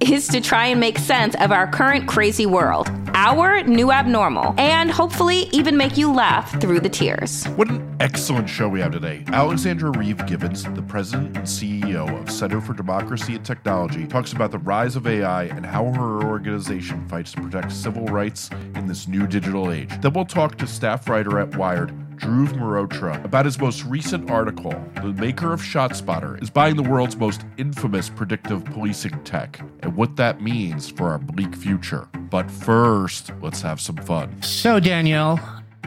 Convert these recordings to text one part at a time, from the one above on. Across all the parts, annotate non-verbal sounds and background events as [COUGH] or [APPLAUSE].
is to try and make sense of our current crazy world, our new abnormal, and hopefully even make you laugh through the tears. What an excellent show we have today. Alexandra Reeve Givens, the president and CEO of Center for Democracy and Technology, talks about the rise of AI and how her organization fights to protect civil rights in this new digital age. Then we'll talk to staff writer at Wired, Dhruv Mehrotra, about his most recent article. The maker of ShotSpotter is buying the world's most infamous predictive policing tech, and what that means for our bleak future. But first, let's have some fun. So, Danielle,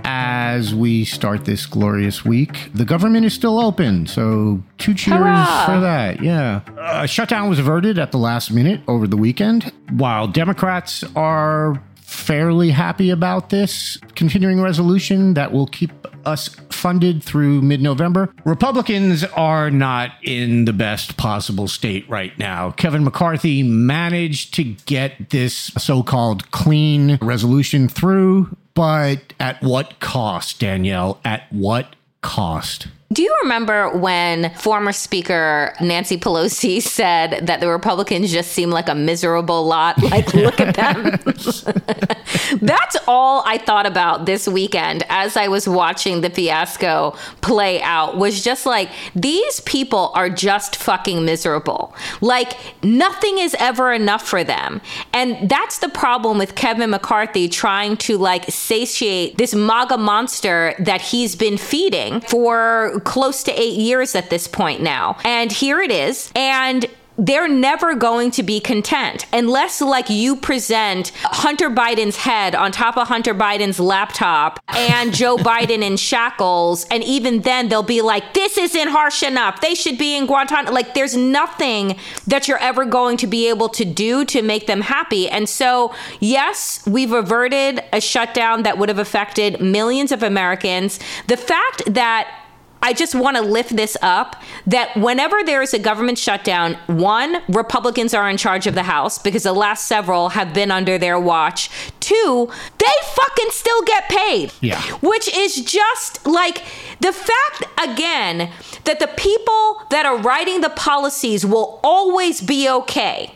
as we start this glorious week, the government is still open. So, two cheers Hurrah! for that. Yeah. A shutdown was averted at the last minute over the weekend. While Democrats are fairly happy about this continuing resolution that will keep us funded through mid November. Republicans are not in the best possible state right now. Kevin McCarthy managed to get this so called clean resolution through, but at what cost, Danielle? At what cost? Do you remember when former Speaker Nancy Pelosi [LAUGHS] said that the Republicans just seem like a miserable lot? [LAUGHS] Like, look at them. [LAUGHS] That's all I thought about this weekend as I was watching the fiasco play out was just like, these people are just fucking miserable. Like, nothing is ever enough for them. And that's the problem with Kevin McCarthy trying to like satiate this MAGA monster that he's been feeding for close to eight years at this point now. And here it is. And they're never going to be content unless like you present Hunter Biden's head on top of Hunter Biden's laptop and Joe [LAUGHS] Biden in shackles. And even then they'll be like this isn't harsh enough. They should be in Guantanamo. Like there's nothing that you're ever going to be able to do to make them happy. And so yes we've averted a shutdown that would have affected millions of Americans. The fact that I just want to lift this up that whenever there is a government shutdown, one, Republicans are in charge of the House because the last several have been under their watch. Two, they fucking still get paid. Yeah. Which is just like the fact, again, that the people that are writing the policies will always be okay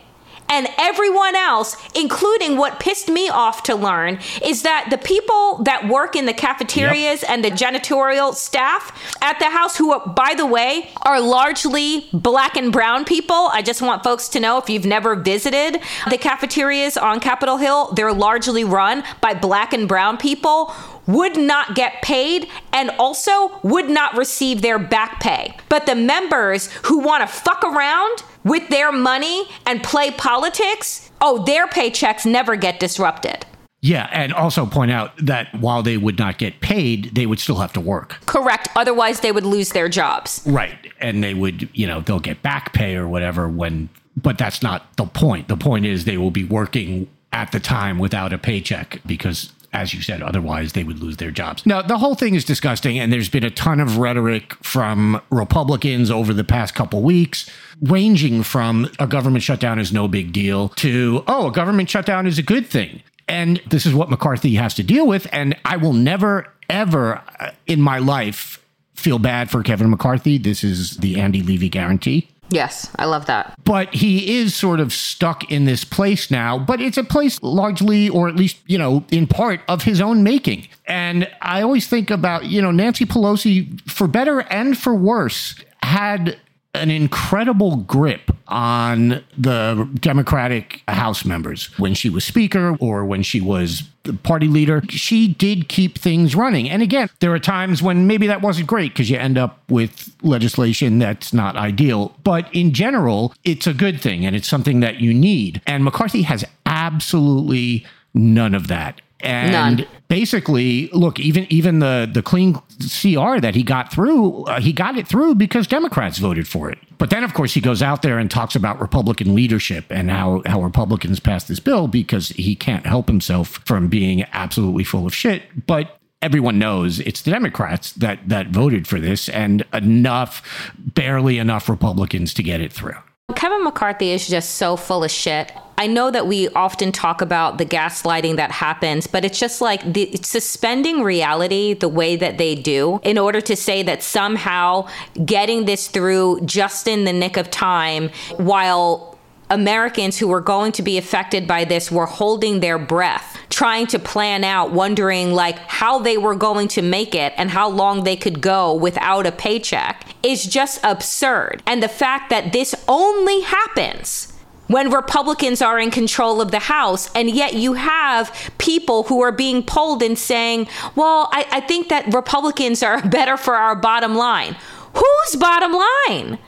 and everyone else, including what pissed me off to learn, is that the people that work in the cafeterias and the janitorial staff at the house, who, are, by the way, are largely black and brown people. I just want folks to know if you've never visited the cafeterias on Capitol Hill, they're largely run by black and brown people would not get paid and also would not receive their back pay. But the members who want to fuck around with their money and play politics, oh, their paychecks never get disrupted. Yeah, and also point out that while they would not get paid, they would still have to work. Correct. Otherwise, they would lose their jobs. Right. And they would, you know, they'll get back pay or whatever when, but that's not the point. The point is they will be working at the time without a paycheck because as you said, otherwise they would lose their jobs. Now, the whole thing is disgusting, and there's been a ton of rhetoric from Republicans over the past couple weeks, ranging from a government shutdown is no big deal to, oh, a government shutdown is a good thing. And this is what McCarthy has to deal with. And I will never, ever uh, in my life feel bad for Kevin McCarthy. This is the Andy Levy guarantee. Yes, I love that. But he is sort of stuck in this place now, but it's a place largely, or at least, you know, in part of his own making. And I always think about, you know, Nancy Pelosi, for better and for worse, had an incredible grip on the Democratic House members when she was Speaker or when she was the party leader. She did keep things running. And again, there are times when maybe that wasn't great because you end up with legislation that's not ideal. But in general, it's a good thing and it's something that you need. And McCarthy has absolutely none of that. And None. basically, look, even even the the clean CR that he got through, uh, he got it through because Democrats voted for it. But then, of course, he goes out there and talks about Republican leadership and how how Republicans passed this bill because he can't help himself from being absolutely full of shit. But everyone knows it's the Democrats that that voted for this, and enough, barely enough Republicans to get it through. Kevin McCarthy is just so full of shit. I know that we often talk about the gaslighting that happens, but it's just like the, suspending reality the way that they do in order to say that somehow getting this through just in the nick of time while Americans who were going to be affected by this were holding their breath, trying to plan out, wondering like how they were going to make it and how long they could go without a paycheck is just absurd. And the fact that this only happens when Republicans are in control of the House, and yet you have people who are being polled and saying, well, I, I think that Republicans are [LAUGHS] better for our bottom line. Whose bottom line?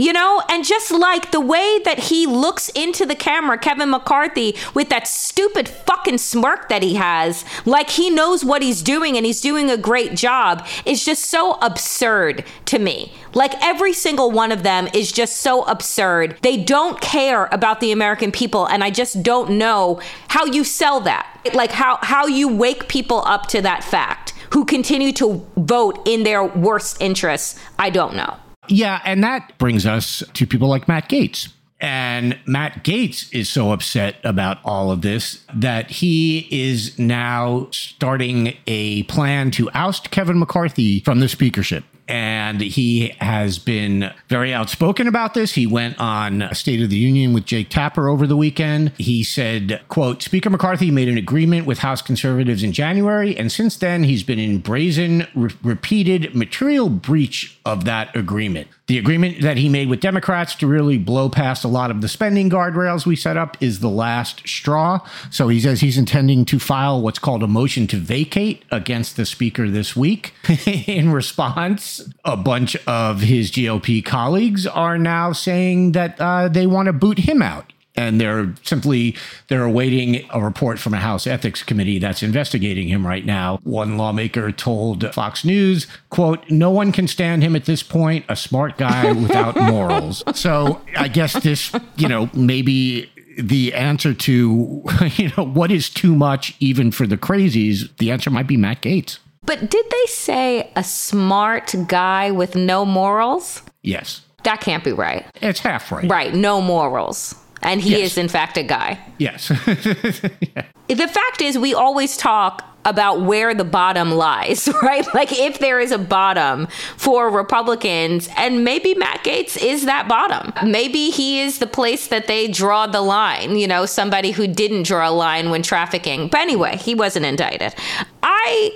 You know, and just like the way that he looks into the camera, Kevin McCarthy, with that stupid fucking smirk that he has, like he knows what he's doing and he's doing a great job, is just so absurd to me. Like every single one of them is just so absurd. They don't care about the American people, and I just don't know how you sell that. Like how, how you wake people up to that fact who continue to vote in their worst interests. I don't know. Yeah, and that brings us to people like Matt Gaetz. And Matt Gaetz is so upset about all of this that he is now starting a plan to oust Kevin McCarthy from the speakership. And he has been very outspoken about this. He went on State of the Union with Jake Tapper over the weekend. He said, quote, Speaker McCarthy made an agreement with House conservatives in January, and since then he's been in brazen, re- repeated material breach of that agreement. The agreement that he made with Democrats to really blow past a lot of the spending guardrails we set up is the last straw. So he says he's intending to file what's called a motion to vacate against the speaker this week. [LAUGHS] In response, a bunch of his GOP colleagues are now saying that uh, they want to boot him out and they're simply they're awaiting a report from a house ethics committee that's investigating him right now one lawmaker told fox news quote no one can stand him at this point a smart guy [LAUGHS] without morals so i guess this you know maybe the answer to [LAUGHS] you know what is too much even for the crazies the answer might be matt gaetz But did they say a smart guy with no morals? yes That can't be right. it's half right Right, no morals. And he Yes. is, in fact, a guy. yes [LAUGHS] The fact is, we always talk about where the bottom lies, [LAUGHS] right? Like if there is a bottom for Republicans, and maybe Matt Gaetz is that bottom. Maybe he is the place that they draw the line, you know, somebody who didn't draw a line when trafficking. But anyway, he wasn't indicted. I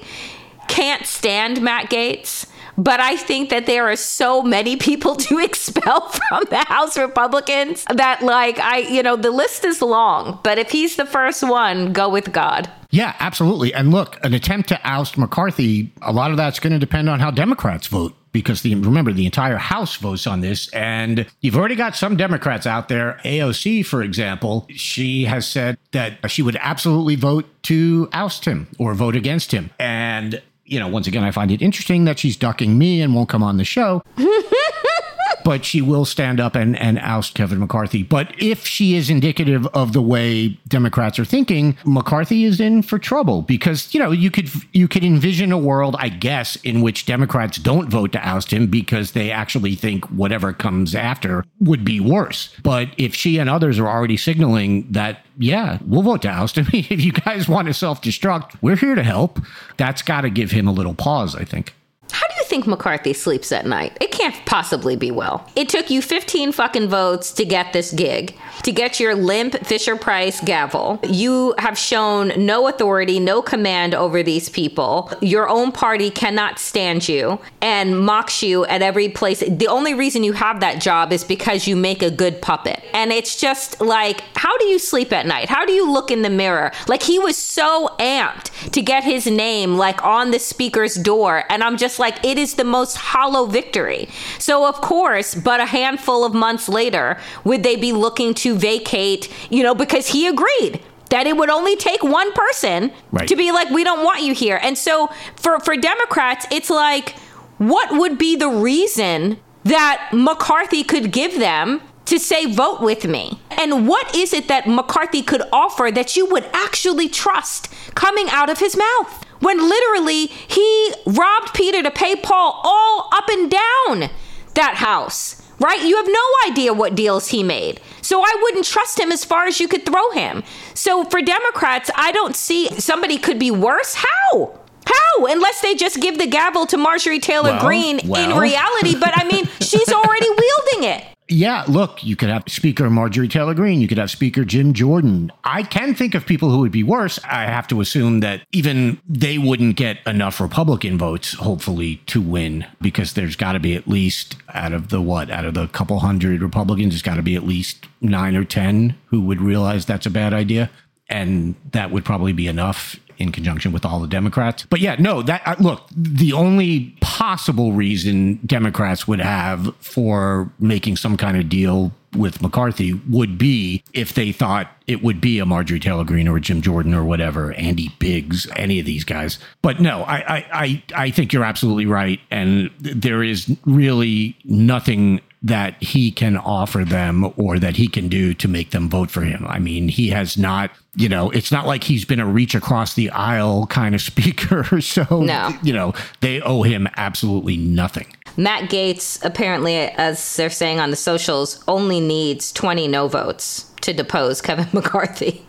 can't stand Matt Gaetz. But I think that there are so many people [LAUGHS] to expel from the House Republicans that, like, I, you know, the list is long. But if he's the first one, go with God. Yeah, absolutely. And look, an attempt to oust McCarthy, a lot of that's going to depend on how Democrats vote. Because the, remember, the entire House votes on this, and you've already got some Democrats out there. AOC, for example, she has said that she would absolutely vote to oust him or vote against him. And, you know, once again, I find it interesting that she's ducking me and won't come on the show [LAUGHS] but she will stand up and, and oust Kevin McCarthy. But if she is indicative of the way Democrats are thinking, McCarthy is in for trouble because you know you could you could envision a world, I guess, in which Democrats don't vote to oust him because they actually think whatever comes after would be worse. But if she and others are already signaling that, yeah, we'll vote to oust him. [LAUGHS] if you guys want to self destruct, we're here to help. That's got to give him a little pause, I think. Think McCarthy sleeps at night? It can't possibly be well. It took you 15 fucking votes to get this gig, to get your limp Fisher Price gavel. You have shown no authority, no command over these people. Your own party cannot stand you and mocks you at every place. The only reason you have that job is because you make a good puppet. And it's just like, how do you sleep at night? How do you look in the mirror? Like he was so amped to get his name like on the speaker's door. And I'm just like, it is the most hollow victory. So, of course, but a handful of months later, would they be looking to vacate, you know, because he agreed that it would only take one person Right. to be like, we don't want you here. And so for, for Democrats, it's like, what would be the reason that McCarthy could give them to say, vote with me? And what is it that McCarthy could offer that you would actually trust coming out of his mouth? When literally he robbed Peter to pay Paul all up and down that house, right? You have no idea what deals he made. So I wouldn't trust him as far as you could throw him. So for Democrats, I don't see somebody could be worse. How? How? Unless they just give the gavel to Marjorie Taylor Well, Greene in reality. But I mean, [LAUGHS] she's already wielding it. Yeah, look, you could have Speaker Marjorie Taylor Greene. You could have Speaker Jim Jordan. I can think of people who would be worse. I have to assume that even they wouldn't get enough Republican votes, hopefully, to win, because there's got to be at least out of the what, out of the couple hundred Republicans, there's got to be at least nine or 10 who would realize that's a bad idea. And that would probably be enough in conjunction with all the Democrats. But yeah, no, that uh, look, the only possible reason Democrats would have for making some kind of deal with McCarthy would be if they thought it would be a Marjorie Taylor Greene or a Jim Jordan or whatever, Andy Biggs, any of these guys. But no, I I I, I think you're absolutely right, and there is really nothing that he can offer them or that he can do to make them vote for him. I mean, he has not, you know, it's not like he's been a reach across the aisle kind of [LAUGHS] speaker. So, No. you know, they owe him absolutely nothing. Matt Gaetz, apparently, as they're saying on the socials, only needs 20 no votes to depose Kevin [LAUGHS] McCarthy.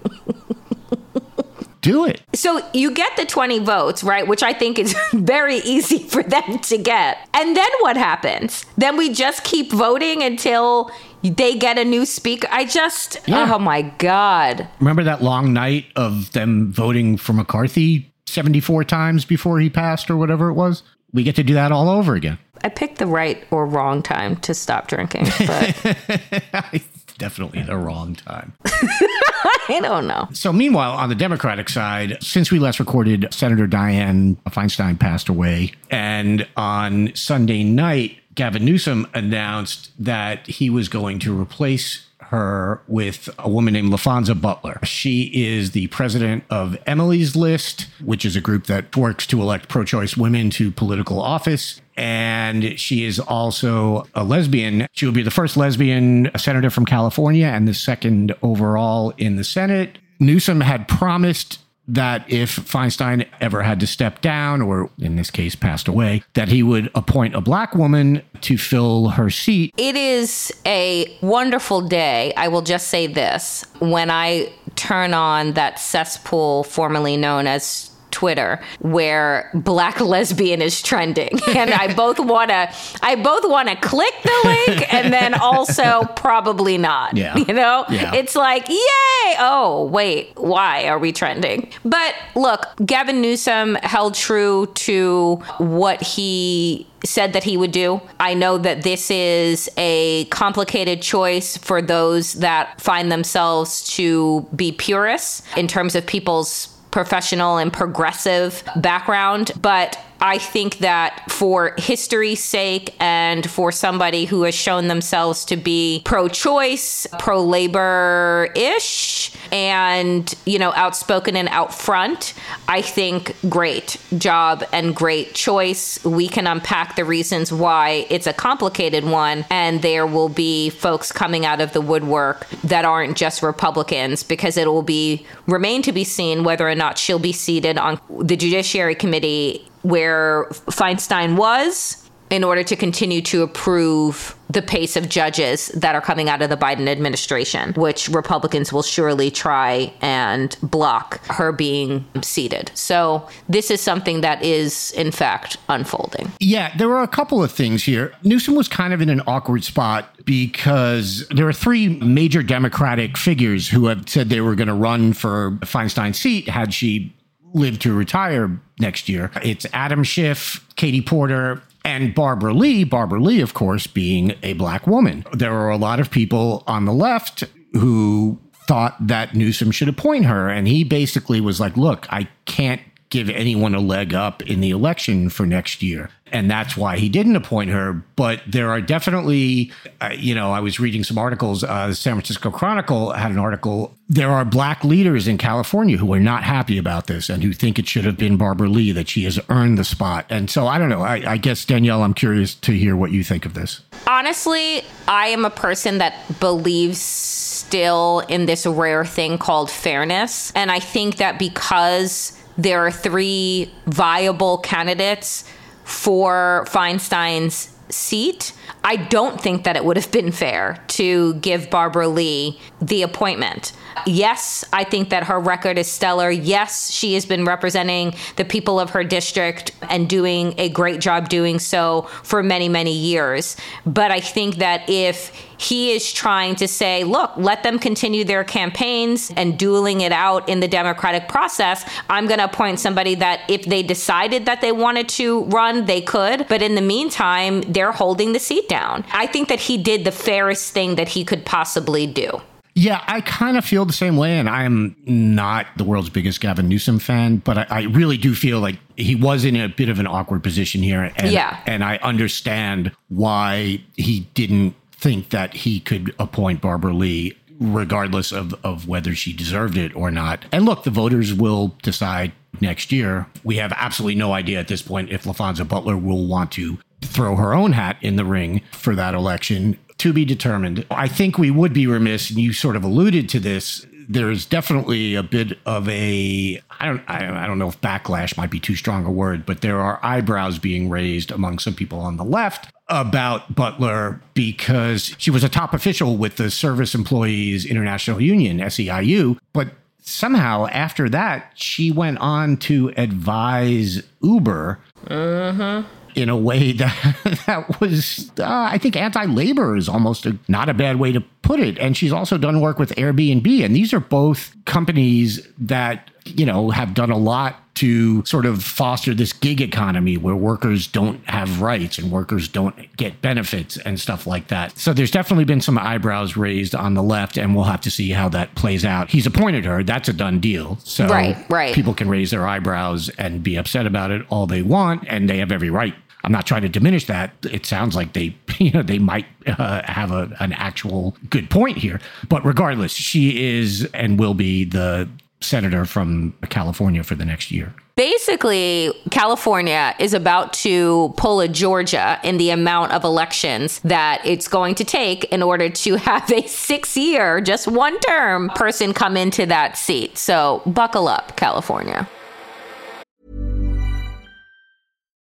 Do it. So you get the 20 votes, right? Which I think is [LAUGHS] very easy for them to get. And then what happens? Then we just keep voting until they get a new speaker. I just, Yeah. oh my God. Remember that long night of them voting for McCarthy 74 times before he passed or whatever it was? We get to do that all over again. I picked the right or wrong time to stop drinking, but [LAUGHS] Definitely the wrong time. [LAUGHS] I don't know. So, meanwhile, on the Democratic side, since we last recorded, Senator Dianne Feinstein passed away. And on Sunday night, Gavin Newsom announced that he was going to replace her with a woman named Laphonza Butler. She is the president of Emily's List, which is a group that works to elect pro choice women to political office. And she is also a lesbian. She will be the first lesbian senator from California and the second overall in the Senate. Newsom had promised that if Feinstein ever had to step down, or in this case passed away, that he would appoint a black woman to fill her seat. It is a wonderful day. I will just say this. When I turn on that cesspool formerly known as Twitter where black lesbian is trending [LAUGHS] and I both want to I both want to click the link [LAUGHS] and then also probably not Yeah. you know Yeah. it's like yay oh wait why are we trending but look Gavin Newsom held true to what he said that he would do. I know that this is a complicated choice for those that find themselves to be purists in terms of people's professional and progressive background, but I think that for history's sake and for somebody who has shown themselves to be pro choice, pro labor ish, and, you know, outspoken and out front, I think great job and great choice. We can unpack the reasons why it's a complicated one, and there will be folks coming out of the woodwork that aren't just Republicans because it will be remain to be seen whether or not she'll be seated on the Judiciary Committee where Feinstein was in order to continue to approve the pace of judges that are coming out of the Biden administration, which Republicans will surely try and block her being seated. So this is something that is, in fact, unfolding. Yeah, there were a couple of things here. Newsom was kind of in an awkward spot because there are three major Democratic figures who have said they were going to run for Feinstein's seat had she lived to retire next year. It's Adam Schiff, Katie Porter, and Barbara Lee, Barbara Lee, of course, being a black woman. There are a lot of people on the left who thought that Newsom should appoint her. And he basically was like, look, I can't give anyone a leg up in the election for next year and that's why he didn't appoint her. But there are definitely, uh, you know, I was reading some articles. Uh, the San Francisco Chronicle had an article. There are black leaders in California who are not happy about this and who think it should have been Barbara Lee that she has earned the spot. And so I don't know. I, I guess Danielle, I'm curious to hear what you think of this. Honestly, I am a person that believes still in this rare thing called fairness, and I think that because there are three viable candidates for Feinstein's seat, I don't think that it would have been fair to give Barbara Lee the appointment. Yes, I think that her record is stellar. Yes, she has been representing the people of her district and doing a great job doing so for many, many years. But I think that if he is trying to say, look, let them continue their campaigns and dueling it out in the democratic process. I'm going to appoint somebody that if they decided that they wanted to run, they could. But in the meantime, they're holding the seat down. I think that he did the fairest thing that he could possibly do. Yeah, I kind of feel the same way, and I'm not the world's biggest Gavin Newsom fan, but I, I, really do feel like he was in a bit of an awkward position here. And, yeah. And I understand why he didn't think that he could appoint Barbara Lee regardless of, of whether she deserved it or not. And look, the voters will decide next year. We have absolutely no idea at this point if LaPhonza Butler will want to throw her own hat in the ring for that election. To be determined. I think we would be remiss, and you sort of alluded to this. There's definitely a bit of a I don't I, don't know if backlash might be too strong a word, but there are eyebrows being raised among some people on the left about Butler because she was a top official with the Service Employees International Union, SEIU, but somehow after that, she went on to advise Uber. Mm-hmm. In a way [LAUGHS] that that was, uh, I think, anti-labor is almost a, not a bad way to put it. And she's also done work with Airbnb, and these are both companies that you know have done a lot to sort of foster this gig economy where workers don't have rights and workers don't get benefits and stuff like that. So there's definitely been some eyebrows raised on the left, and we'll have to see how that plays out. He's appointed her. That's a done deal. So right, right. people can raise their eyebrows and be upset about it all they want, and they have every right I'm not trying to diminish that. It sounds like they, [LAUGHS] you know, they might uh, have a, an actual good point here. But regardless, she is and will be the senator from California for the next year. Basically, California is about to pull a Georgia in the amount of elections that it's going to take in order to [LAUGHS] have a six year, just one term person come into that seat. So buckle up, California.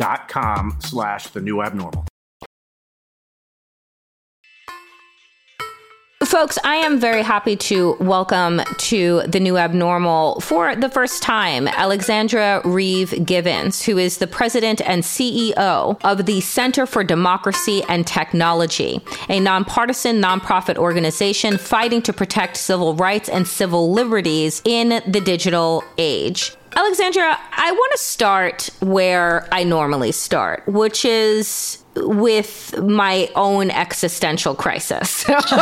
dot com slash the new abnormal. Folks, I am very happy to welcome to the new abnormal for the first time Alexandra Reeve Givens, who is the president and CEO of the Center for Democracy and Technology, a nonpartisan nonprofit organization fighting to protect civil rights and civil liberties in the digital age. Alexandra, I want to start where I normally start, which is with my own existential crisis [LAUGHS]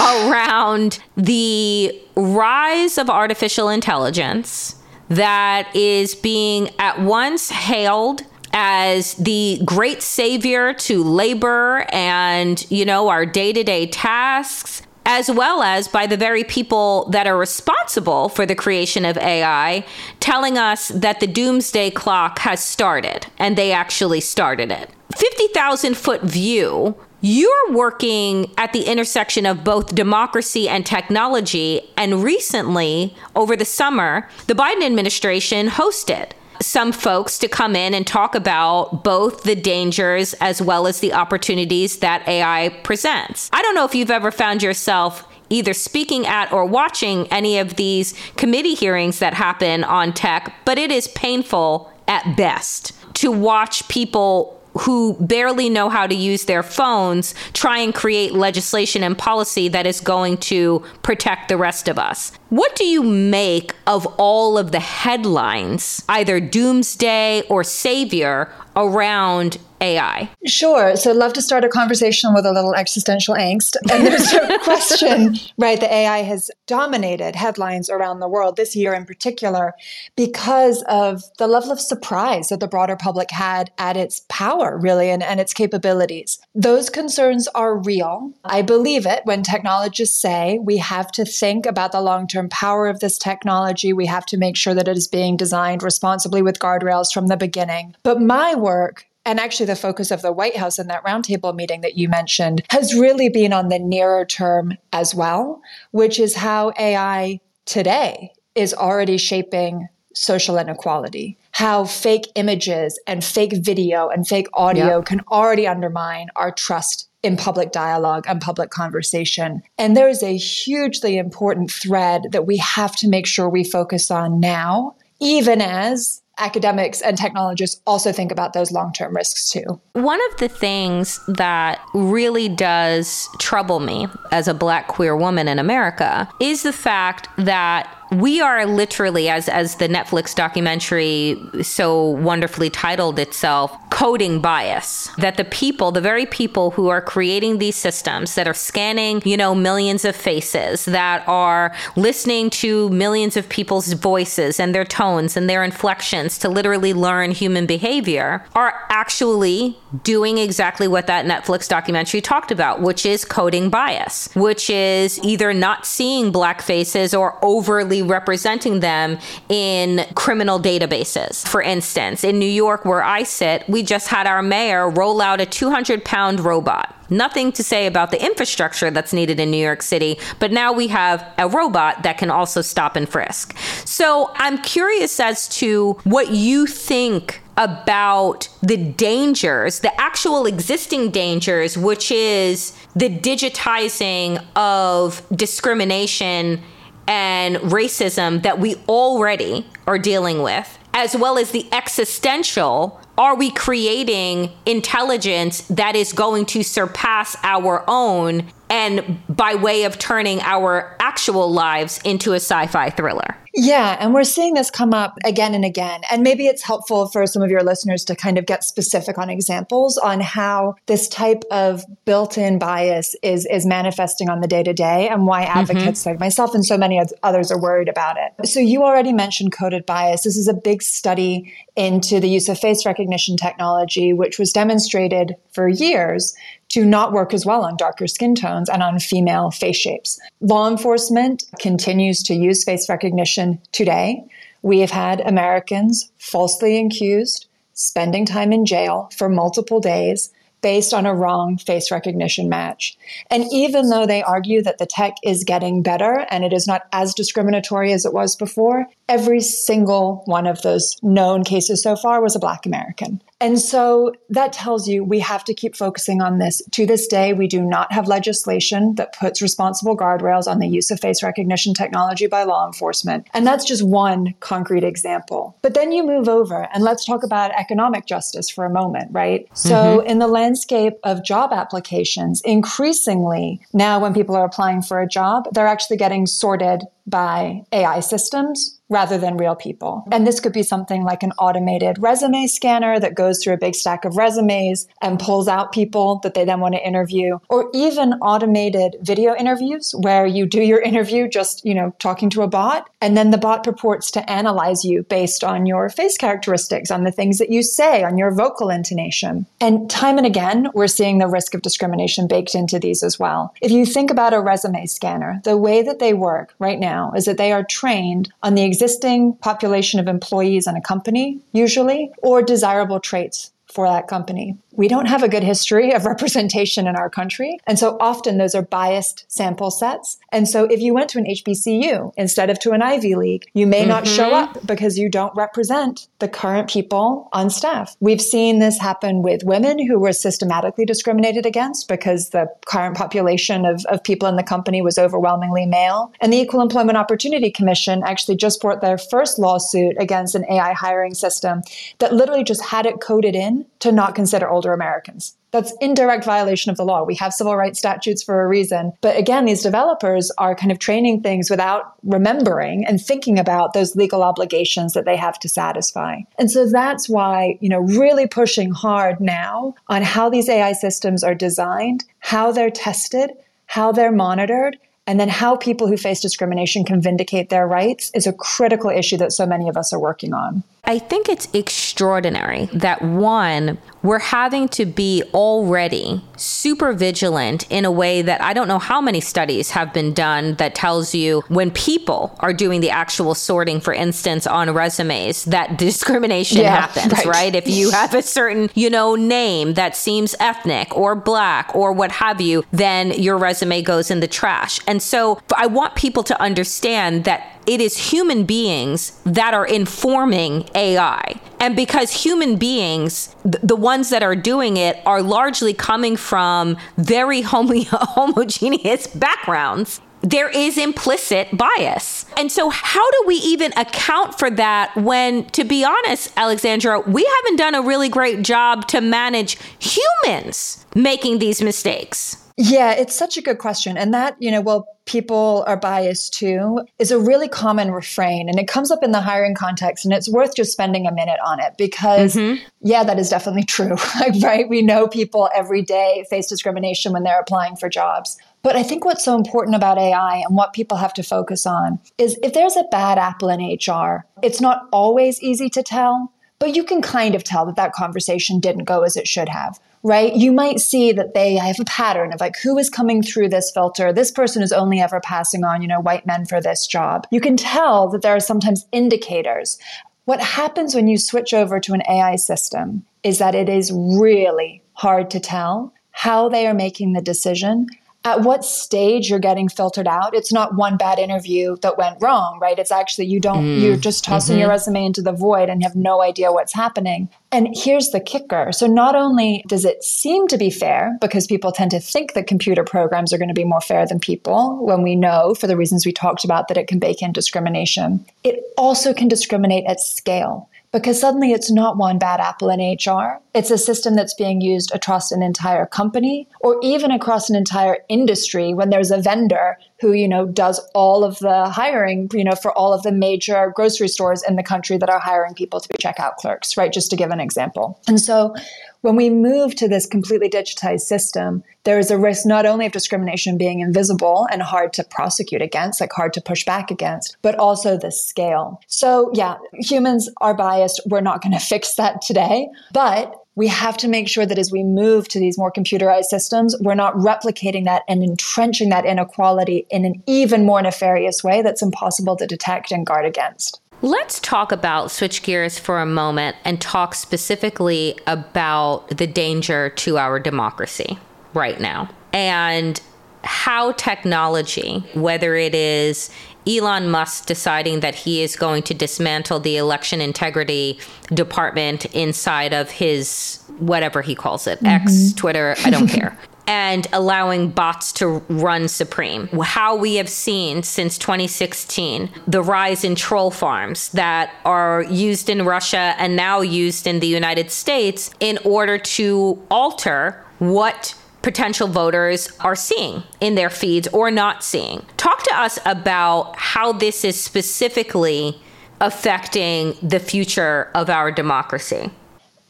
around the rise of artificial intelligence that is being at once hailed as the great savior to labor and, you know, our day to day tasks as well as by the very people that are responsible for the creation of AI, telling us that the doomsday clock has started, and they actually started it. 50,000 foot view. You're working at the intersection of both democracy and technology. And recently, over the summer, the Biden administration hosted some folks to come in and talk about both the dangers as well as the opportunities that AI presents. I don't know if you've ever found yourself either speaking at or watching any of these committee hearings that happen on tech, but it is painful at best to watch people who barely know how to use their phones try and create legislation and policy that is going to protect the rest of us. What do you make of all of the headlines, either doomsday or savior, around AI? Sure. So, I'd love to start a conversation with a little existential angst. And there's no [LAUGHS] question, right, that AI has dominated headlines around the world this year in particular because of the level of surprise that the broader public had at its power, really, and, and its capabilities. Those concerns are real. I believe it when technologists say we have to think about the long term power of this technology. We have to make sure that it is being designed responsibly with guardrails from the beginning. But my work and actually the focus of the White House in that roundtable meeting that you mentioned has really been on the nearer term as well, which is how AI today is already shaping social inequality. How fake images and fake video and fake audio yep. can already undermine our trust in public dialogue and public conversation. And there is a hugely important thread that we have to make sure we focus on now, even as academics and technologists also think about those long term risks too. One of the things that really does trouble me as a black queer woman in America is the fact that we are literally as as the Netflix documentary so wonderfully titled itself coding bias. That the people the very people who are creating these systems that are scanning you know millions of faces that are listening to millions of people's voices and their tones and their inflections to literally learn human behavior are actually doing exactly what that Netflix documentary talked about which is coding bias which is either not seeing black faces or overly representing them in criminal databases. For instance, in New York, where I sit, we just had our mayor roll out a 200 pound robot. Nothing to say about the infrastructure that's needed in New York City, but now we have a robot that can also stop and frisk. So I'm curious as to what you think about the dangers, the actual existing dangers, which is the digitizing of discrimination and racism that we already are dealing with, as well as the existential. Are we creating intelligence that is going to surpass our own and by way of turning our actual lives into a sci fi thriller? Yeah, and we're seeing this come up again and again. And maybe it's helpful for some of your listeners to kind of get specific on examples on how this type of built-in bias is is manifesting on the day-to-day and why mm-hmm. advocates mm-hmm. like myself and so many others are worried about it. So you already mentioned coded bias. This is a big study into the use of face recognition technology which was demonstrated for years to not work as well on darker skin tones and on female face shapes. Law enforcement continues to use face recognition today. We have had Americans falsely accused, spending time in jail for multiple days based on a wrong face recognition match. And even though they argue that the tech is getting better and it is not as discriminatory as it was before, every single one of those known cases so far was a Black American. And so that tells you we have to keep focusing on this. To this day, we do not have legislation that puts responsible guardrails on the use of face recognition technology by law enforcement. And that's just one concrete example. But then you move over and let's talk about economic justice for a moment, right? Mm-hmm. So, in the landscape of job applications, increasingly now when people are applying for a job, they're actually getting sorted by AI systems rather than real people. And this could be something like an automated resume scanner that goes through a big stack of resumes and pulls out people that they then want to interview, or even automated video interviews where you do your [LAUGHS] interview just, you know, talking to a bot, and then the bot purports to analyze you based on your face characteristics, on the things that you say, on your vocal intonation. And time and again, we're seeing the risk of discrimination baked into these as well. If you think about a resume scanner, the way that they work right now is that they are trained on the existing population of employees in a company, usually, or desirable traits for that company we don't have a good history of [LAUGHS] representation in our country. And so often those are biased sample sets. And so if you went to an HBCU instead of to an Ivy League, you may mm-hmm. not show mm-hmm. up because you don't represent the current people on staff. We've seen this happen with women who were systematically discriminated against because the current population of, of people in the company was overwhelmingly male. And the Equal Employment Opportunity Commission actually just brought their first lawsuit against an AI hiring system that literally just had it coded in to not consider older Americans. That's indirect violation of the law. We have civil rights statutes for a reason. But again, these developers are kind of training things without remembering and thinking about those legal obligations that they have to satisfy. And so that's why, you know, really pushing hard now on how these AI systems are designed, how they're tested, how they're monitored, and then how people who face discrimination can vindicate their rights is a critical issue that so many of us are working on. I think it's extraordinary that one, we're having to be already super vigilant in a way that I don't know how many studies have been done that tells you when people are doing the actual sorting, for instance, on resumes, that [LAUGHS] discrimination yeah, happens, right. right? If you have a certain, you know, name that seems ethnic or black or what have you, then your resume goes in the trash. And so I want people to understand that it is human beings that are informing AI. And because human beings, the ones that are doing it, are largely coming from very [LAUGHS] homo- homogeneous backgrounds, there is implicit bias. And so, how do we even account for that when, to be honest, Alexandra, we haven't done a really great job to manage humans making these mistakes? Yeah, it's such a good question. And that, you know, well, people are biased too is a really common refrain. And it comes up in the hiring context. And it's worth just spending a minute on it because, mm-hmm. yeah, that is definitely true, [LAUGHS] right? We know people every day face discrimination when they're applying for jobs. But I think what's so important about AI and what people have to focus on is if there's a bad apple in HR, it's not always easy to tell, but you can kind of tell that that conversation didn't go as it should have right? You might see that they have a pattern of like who is coming through this filter. This person is only ever passing on, you know, white men for this job. You can tell that there are sometimes indicators. What happens when you switch over to an AI system is that it is really hard to tell how they are making the decision at what stage you're getting filtered out. It's not one bad interview that went wrong, right? It's actually you don't, mm. you're just tossing mm-hmm. your resume into the void and have no idea what's happening. And here's the kicker. So not only does it seem to be fair because people tend to think that computer programs are going to be more fair than people when we know for the reasons we talked about that it can bake in discrimination, it also can discriminate at scale because suddenly it's not one bad apple in HR. It's a system that's being used across an entire company or even across an entire industry when there's a vendor who, you know, does all of the hiring, you know, for all of the major grocery stores in the country that are hiring people to be checkout clerks, right? Just to give an example. And so when we move to this completely digitized system, there is a risk not only of discrimination being invisible and hard to prosecute against, like hard to push back against, but also the scale. So, yeah, humans are biased. We're not going [LAUGHS] to fix that today, but we have to make sure that as we move to these more computerized systems, we're not replicating that and entrenching that inequality in an even more nefarious way that's impossible to detect and guard against. Let's talk about switch gears for a moment and talk specifically about the danger to our democracy right now and how technology, whether it is Elon Musk deciding that he is going to dismantle the election integrity department inside of his whatever he calls it, mm-hmm. X, Twitter, I don't [LAUGHS] care and allowing bots to run supreme. How we have seen since 2016 the rise in troll farms that are used in Russia and now used in the United States in order to alter what potential voters are seeing in their feeds or not seeing. Talk to us about how this is specifically affecting the future of our democracy.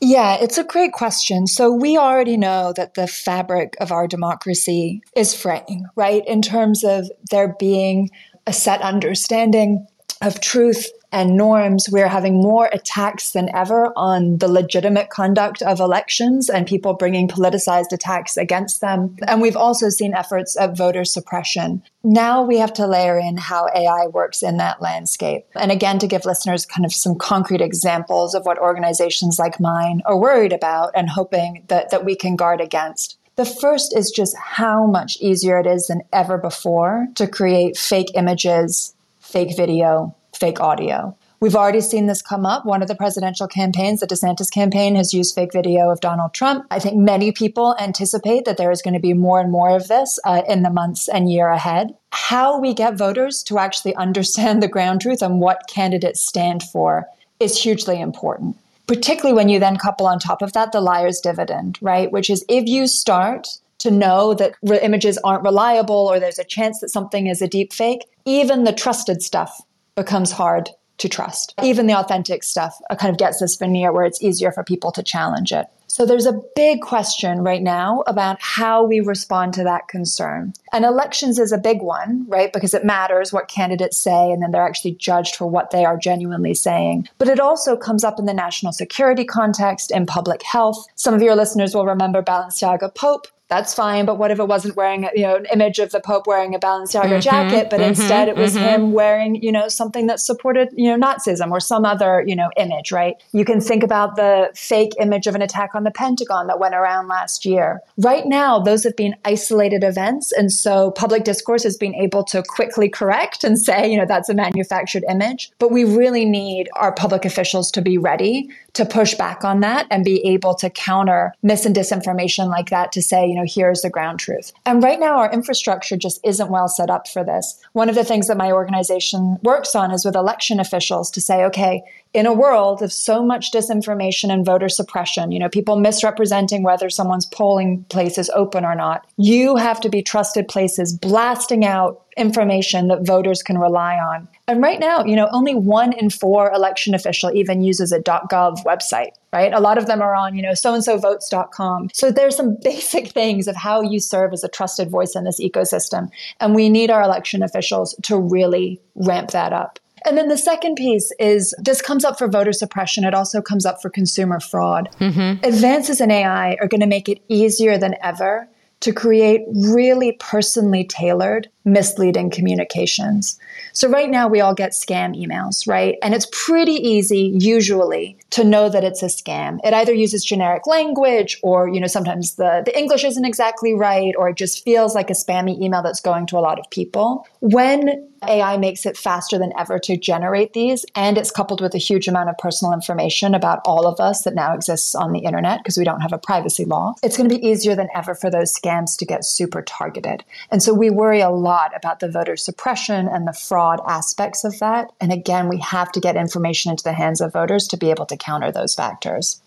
Yeah, it's a great question. So we already know that the fabric of our democracy is fraying, right? In terms of there being a set understanding of truth and norms, we're having more attacks than ever on the legitimate conduct of elections and people bringing politicized attacks against them. And we've also seen efforts at voter suppression. Now we have to layer in how AI works in that landscape. And again, to give listeners kind of some concrete examples of what organizations like mine are worried about and hoping that, that we can guard against. The first is just how much easier it is than ever before to create fake images, fake video, fake audio. We've already seen this come up. One of the presidential campaigns, the DeSantis campaign, has used fake video of Donald Trump. I think many people anticipate that there is going to be more and more of this uh, in the months and year ahead. How we get voters to actually understand the ground truth and what candidates stand for is hugely important. Particularly when you then couple on top of that the liar's dividend, right? Which is if you start to know that re- images aren't reliable or there's a chance that something is a deep fake, even the trusted stuff becomes hard to trust. Even the authentic stuff uh, kind of gets this veneer where it's easier for people to challenge it. So there's a big question right now about how we respond to that concern. And elections is a big one, right? Because it matters what candidates say and then they're actually judged for what they are genuinely saying. But it also comes up in the national security context in public health. Some of your listeners will remember Balenciaga Pope, that's fine. But what if it wasn't wearing, you know, an image of the Pope wearing a Balenciaga mm-hmm, jacket, but mm-hmm, instead it was mm-hmm. him wearing, you know, something that supported, you know, Nazism or some other, you know, image, right? You can think about the fake image of an attack on the Pentagon that went around last year. Right now, those have been isolated events. And so public discourse has been able to quickly correct and say, you know, that's a manufactured image. But we really need our public officials to be ready to push back on that and be able to counter mis and disinformation like that to say, you know, here's the ground truth. And right now, our infrastructure just isn't well set up for this. One of the things that my organization works on is with election officials to say, okay, in a world of so much disinformation and voter suppression, you know, people misrepresenting whether someone's polling place is open or not, you have to be trusted places blasting out information that voters can rely on. And right now, you know, only one in four election official even uses a .gov website, right? A lot of them are on, you know, so and so votes.com. So there's some [LAUGHS] basic things of how you serve as a trusted voice in this ecosystem. And we need our election officials to really ramp that up. And then the second piece is this comes up for voter suppression. It also comes up for consumer fraud. Mm-hmm. Advances in AI are going to make it easier than ever to create really personally tailored misleading communications. So right now we all get scam emails, right? And it's pretty easy usually to know that it's a scam. It either uses generic language or, you know, sometimes the, the English isn't exactly right or it just feels like a spammy email that's going to a lot of people. When AI makes it faster than ever to generate these, and it's coupled with a huge amount of personal information about all of us that now exists on the internet because we don't have a privacy law. It's going to be easier than ever for those scams to get super targeted. And so we worry a lot about the voter suppression and the fraud aspects of that. And again, we have to get information into the hands of voters to be able to counter those factors.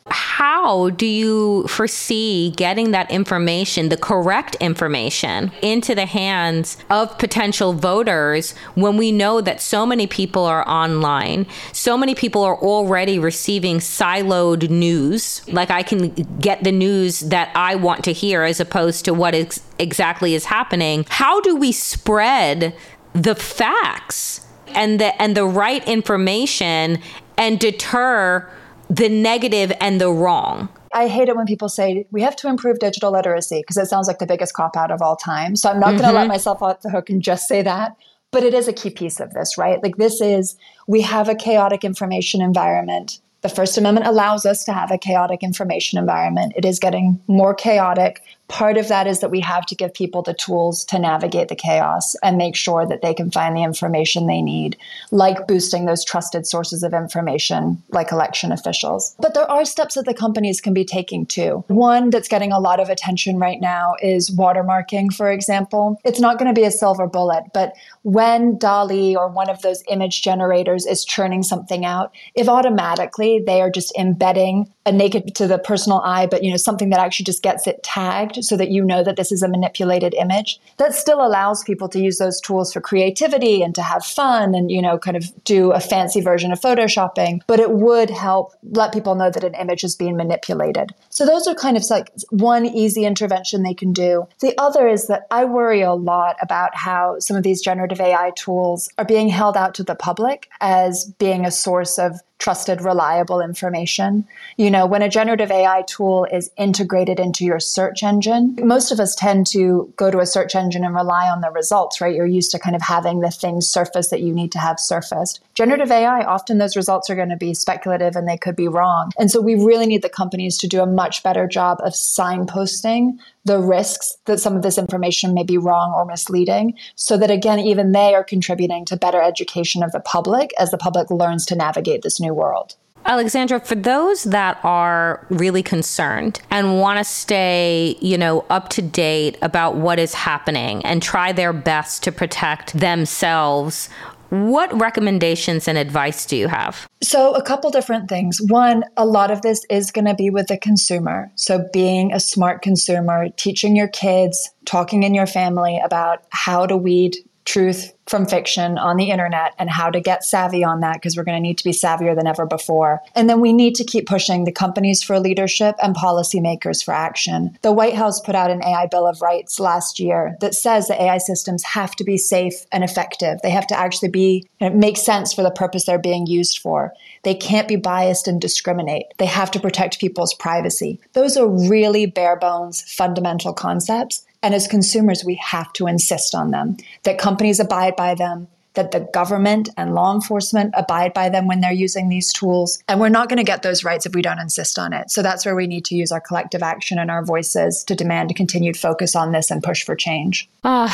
How do you foresee getting that information, the correct information, into the hands of potential voters when we know that so many people are online? So many people are already receiving siloed news. Like I can get the news that I want to hear as opposed to what is exactly is happening. How do we spread the facts and the and the right information and deter the negative and the wrong. I hate it when people say we have to improve digital literacy because it sounds like the biggest cop out of all time. So I'm not mm-hmm. going to let myself off the hook and just say that. But it is a key piece of this, right? Like, this is, we have a chaotic information environment. The First Amendment allows us to have a chaotic information environment. It is getting more chaotic part of that is that we have to give people the tools to navigate the chaos and make sure that they can find the information they need, like boosting those trusted sources of information, like election officials. But there are steps that the companies can be taking too. One that's getting a lot of attention right now is watermarking, for example. It's not going to be a silver bullet, but when DALL-E or one of those image generators is churning something out, if automatically they are just embedding a naked to the personal eye, but you know, something that actually just gets it tagged so that you know that this is a manipulated image. That still allows people to use those tools for creativity and to have fun and, you know, kind of do a fancy version of photoshopping, but it would help let people know that an image is being manipulated. So those are kind of like one easy intervention they can do. The other is that I worry a lot about how some of these generative AI tools are being held out to the public as being a source of trusted, reliable information. You know, when a generative AI tool is integrated into your search engine, most of us tend to go to a search engine and rely on the results, right? You're used to kind of having the things surface that you need to have surfaced. Generative AI, often those results are going to be speculative and they could be wrong. And so we really need the companies to do a much better job of signposting the risks that some of this information may be wrong or misleading, so that again, even they are contributing to better education of the public as the public learns to navigate this new world. Alexandra, for those that are really concerned and want to stay, you know, up to date about what is happening and try their best to protect themselves what recommendations and advice do you have? So, a couple different things. One, a lot of this is going to be with the consumer. So, being a smart consumer, teaching your kids, talking in your family about how to weed truth from fiction on the internet and how to get savvy on that because we're going to need to be savvier than ever before. And then we need to keep pushing the companies for leadership and policymakers for action. The White House put out an AI Bill of Rights last year that says that AI systems have to be safe and effective. They have to actually be make sense for the purpose they're being used for. They can't be biased and discriminate. They have to protect people's privacy. Those are really bare bones fundamental concepts and as consumers, we have to insist on them, that companies abide by them, that the government and law enforcement abide by them when they're using these tools. And we're not going to get those rights if we don't insist on it. So that's where we need to use our collective action and our voices to demand continued focus on this and push for change. Uh,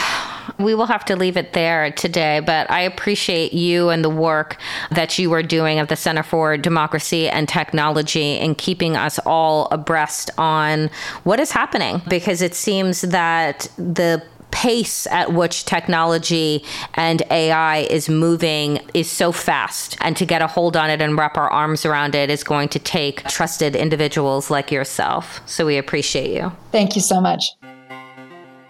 we will have to leave it there today, but I appreciate you and the work that you are doing at the Center for Democracy and Technology in keeping us all abreast on what is happening because it seems that the pace at which technology and AI is moving is so fast. And to get a hold on it and wrap our arms around it is going to take trusted individuals like yourself. So we appreciate you. Thank you so much.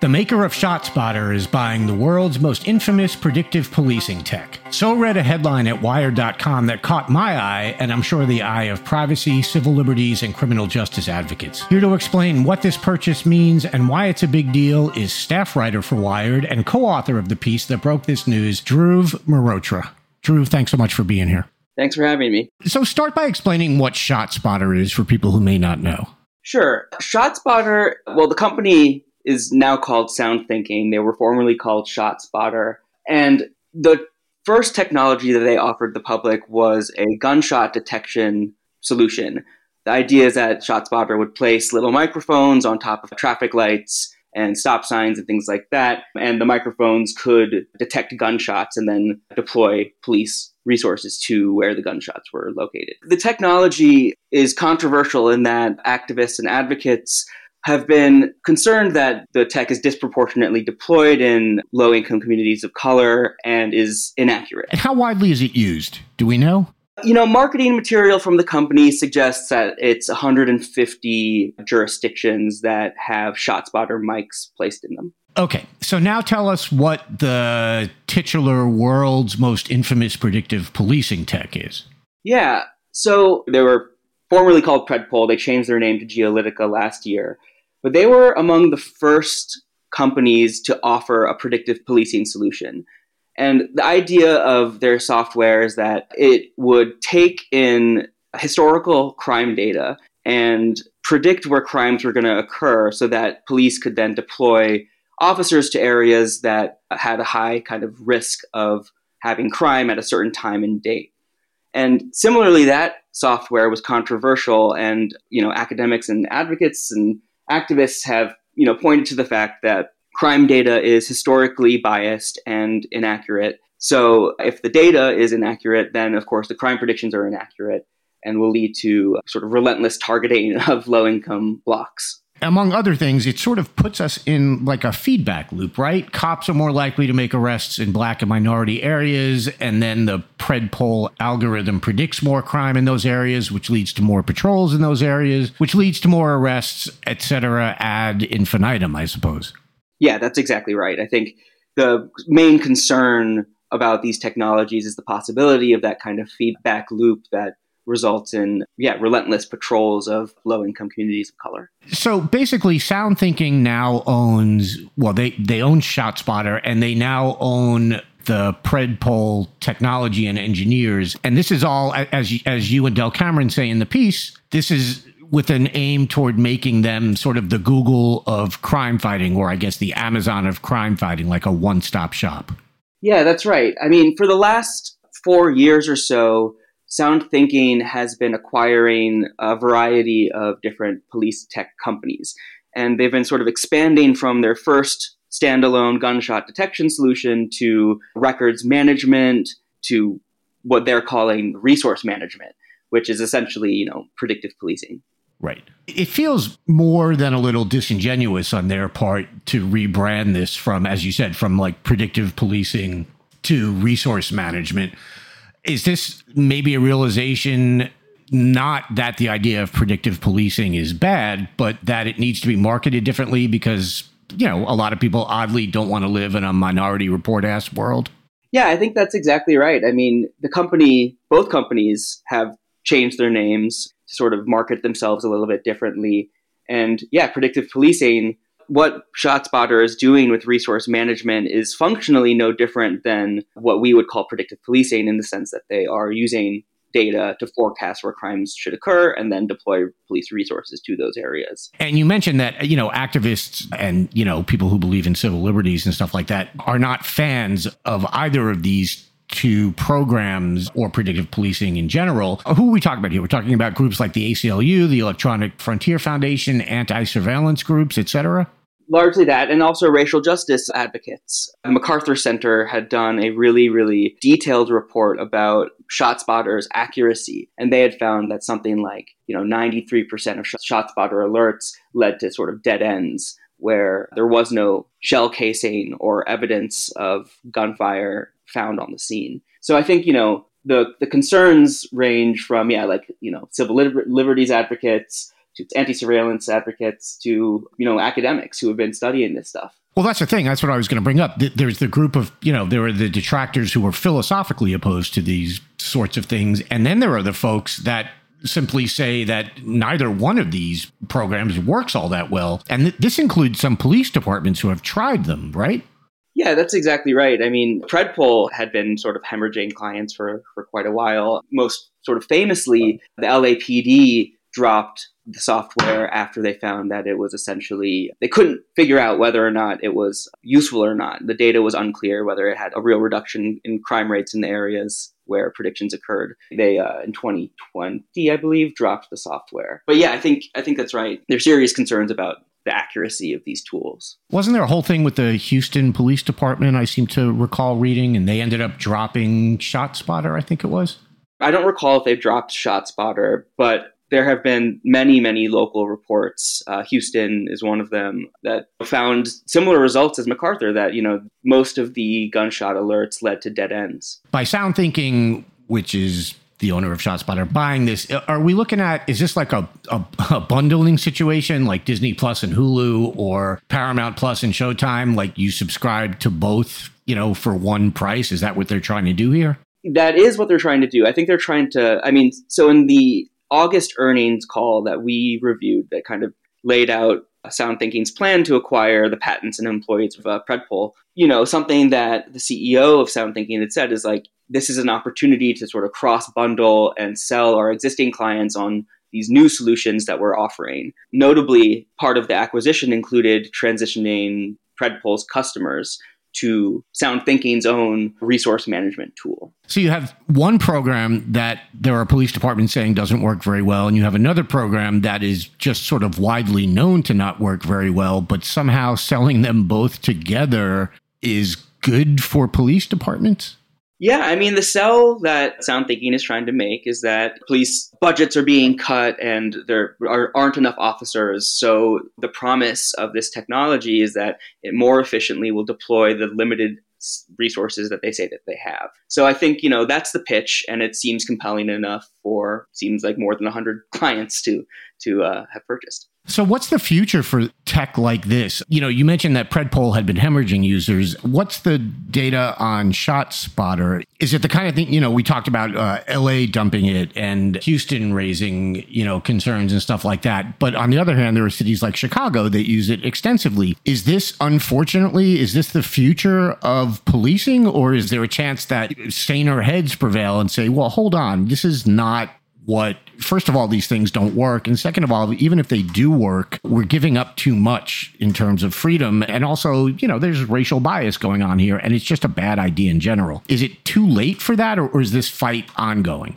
The maker of ShotSpotter is buying the world's most infamous predictive policing tech. So read a headline at Wired.com that caught my eye, and I'm sure the eye of privacy, civil liberties, and criminal justice advocates. Here to explain what this purchase means and why it's a big deal is staff writer for Wired and co author of the piece that broke this news, Dhruv Mehrotra. Drew, thanks so much for being here. Thanks for having me. So, start by explaining what ShotSpotter is for people who may not know. Sure. ShotSpotter, well, the company is now called Sound Thinking. They were formerly called ShotSpotter. And the first technology that they offered the public was a gunshot detection solution. The idea is that ShotSpotter would place little microphones on top of traffic lights and stop signs and things like that. And the microphones could detect gunshots and then deploy police resources to where the gunshots were located. The technology is controversial in that activists and advocates have been concerned that the tech is disproportionately deployed in low income communities of color and is inaccurate. And how widely is it used? Do we know? You know, marketing material from the company suggests that it's 150 jurisdictions that have ShotSpotter mics placed in them. Okay, so now tell us what the titular world's most infamous predictive policing tech is. Yeah, so they were formerly called Predpol. They changed their name to Geolitica last year. But they were among the first companies to offer a predictive policing solution. And the idea of their software is that it would take in historical crime data and predict where crimes were going to occur so that police could then deploy officers to areas that had a high kind of risk of having crime at a certain time and date. And similarly, that software was controversial, and you know, academics and advocates and activists have you know pointed to the fact that crime data is historically biased and inaccurate. So if the data is inaccurate, then of course the crime predictions are inaccurate and will lead to sort of relentless targeting [LAUGHS] of low income blocks among other things, it sort of puts us in like a feedback loop, right? Cops are more likely to make arrests in black and minority areas, and then the Predpol algorithm predicts more crime in those areas, which leads to more patrols in those areas, which leads to more arrests, etc. ad infinitum, I suppose. Yeah, that's exactly right. I think the main concern about these technologies is the possibility of that kind of feedback loop that results in yeah relentless patrols of low income communities of color. So basically sound thinking now owns well they they own shotspotter and they now own the predpol technology and engineers. And this is all as as you and dell cameron say in the piece this is with an aim toward making them sort of the google of crime fighting or i guess the amazon of crime fighting like a one-stop shop. Yeah that's right. I mean for the last four years or so SoundThinking has been acquiring a variety of different police tech companies. And they've been sort of expanding from their first standalone gunshot detection solution to records management to what they're calling resource management, which is essentially, you know, predictive policing. Right. It feels more than a little disingenuous on their part to rebrand this from, as you said, from like predictive policing to resource management is this maybe a realization not that the idea of predictive policing is bad, but that it needs to be marketed differently because, you know, a lot of people oddly don't want to live in a minority report ass world? Yeah, I think that's exactly right. I mean, the company, both companies have changed their names to sort of market themselves a little bit differently. And yeah, predictive policing what ShotSpotter is doing with resource management is functionally no different than what we would call predictive policing in the sense that they are using data to forecast where crimes should occur and then deploy police resources to those areas. And you mentioned that, you know, activists and, you know, people who believe in civil liberties and stuff like that are not fans of either of these two programs or predictive policing in general. Who are we talking about here? We're talking about groups like the ACLU, the Electronic Frontier Foundation, anti-surveillance groups, etc largely that, and also racial justice advocates. The MacArthur Center had done a really, really detailed report about ShotSpotter's accuracy, and they had found that something like you know 93% of ShotSpotter alerts led to sort of dead ends where there was no shell casing or evidence of gunfire found on the scene. So I think you know the the concerns range from yeah like you know civil liber- liberties advocates to anti-surveillance advocates to you know academics who have been studying this stuff well that's the thing that's what i was going to bring up there's the group of you know there are the detractors who are philosophically opposed to these sorts of things and then there are the folks that simply say that neither one of these programs works all that well and th- this includes some police departments who have tried them right Yeah, that's exactly right. I mean, Predpol had been sort of hemorrhaging clients for, for quite a while. Most sort of famously, the LAPD dropped the software after they found that it was essentially they couldn't figure out whether or not it was useful or not. The data was unclear whether it had a real reduction in crime rates in the areas where predictions occurred. They uh, in 2020, I believe, dropped the software. But yeah, I think I think that's right. There's serious concerns about the accuracy of these tools. Wasn't there a whole thing with the Houston Police Department? I seem to recall reading, and they ended up dropping ShotSpotter. I think it was. I don't recall if they've dropped ShotSpotter, but there have been many, many local reports. Uh, Houston is one of them that found similar results as MacArthur. That you know most of the gunshot alerts led to dead ends. By Sound Thinking, which is the owner of ShotSpotter, buying this, are we looking at is this like a, a, a bundling situation like Disney Plus and Hulu or Paramount Plus and Showtime? Like you subscribe to both, you know, for one price? Is that what they're trying to do here? That is what they're trying to do. I think they're trying to. I mean, so in the August earnings call that we reviewed that kind of laid out Sound Thinking's plan to acquire the patents and employees of uh, Predpol. You know, something that the CEO of Sound Thinking had said is like, this is an opportunity to sort of cross bundle and sell our existing clients on these new solutions that we're offering. Notably, part of the acquisition included transitioning Predpol's customers to Sound Thinking's own resource management tool. So you have one program that there are police departments saying doesn't work very well, and you have another program that is just sort of widely known to not work very well, but somehow selling them both together is good for police departments? Yeah, I mean, the sell that Sound Thinking is trying to make is that police budgets are being cut and there are, aren't enough officers. So, the promise of this technology is that it more efficiently will deploy the limited resources that they say that they have. So I think, you know, that's the pitch and it seems compelling enough for seems like more than 100 [LAUGHS] clients to to uh, have purchased. So, what's the future for tech like this? You know, you mentioned that Predpol had been hemorrhaging users. What's the data on ShotSpotter? Is it the kind of thing, you know, we talked about uh, LA dumping it and Houston raising, you know, concerns and stuff like that. But on the other hand, there are cities like Chicago that use it extensively. Is this, unfortunately, is this the future of policing or is there a chance that saner heads prevail and say, well, hold on, this is not what first of all these things don't work. And second of all even if they do work we're giving up too much in terms of freedom. And also you know there's racial bias going on here and it's just a bad idea in general. Is it too late for that or, or is this fight ongoing?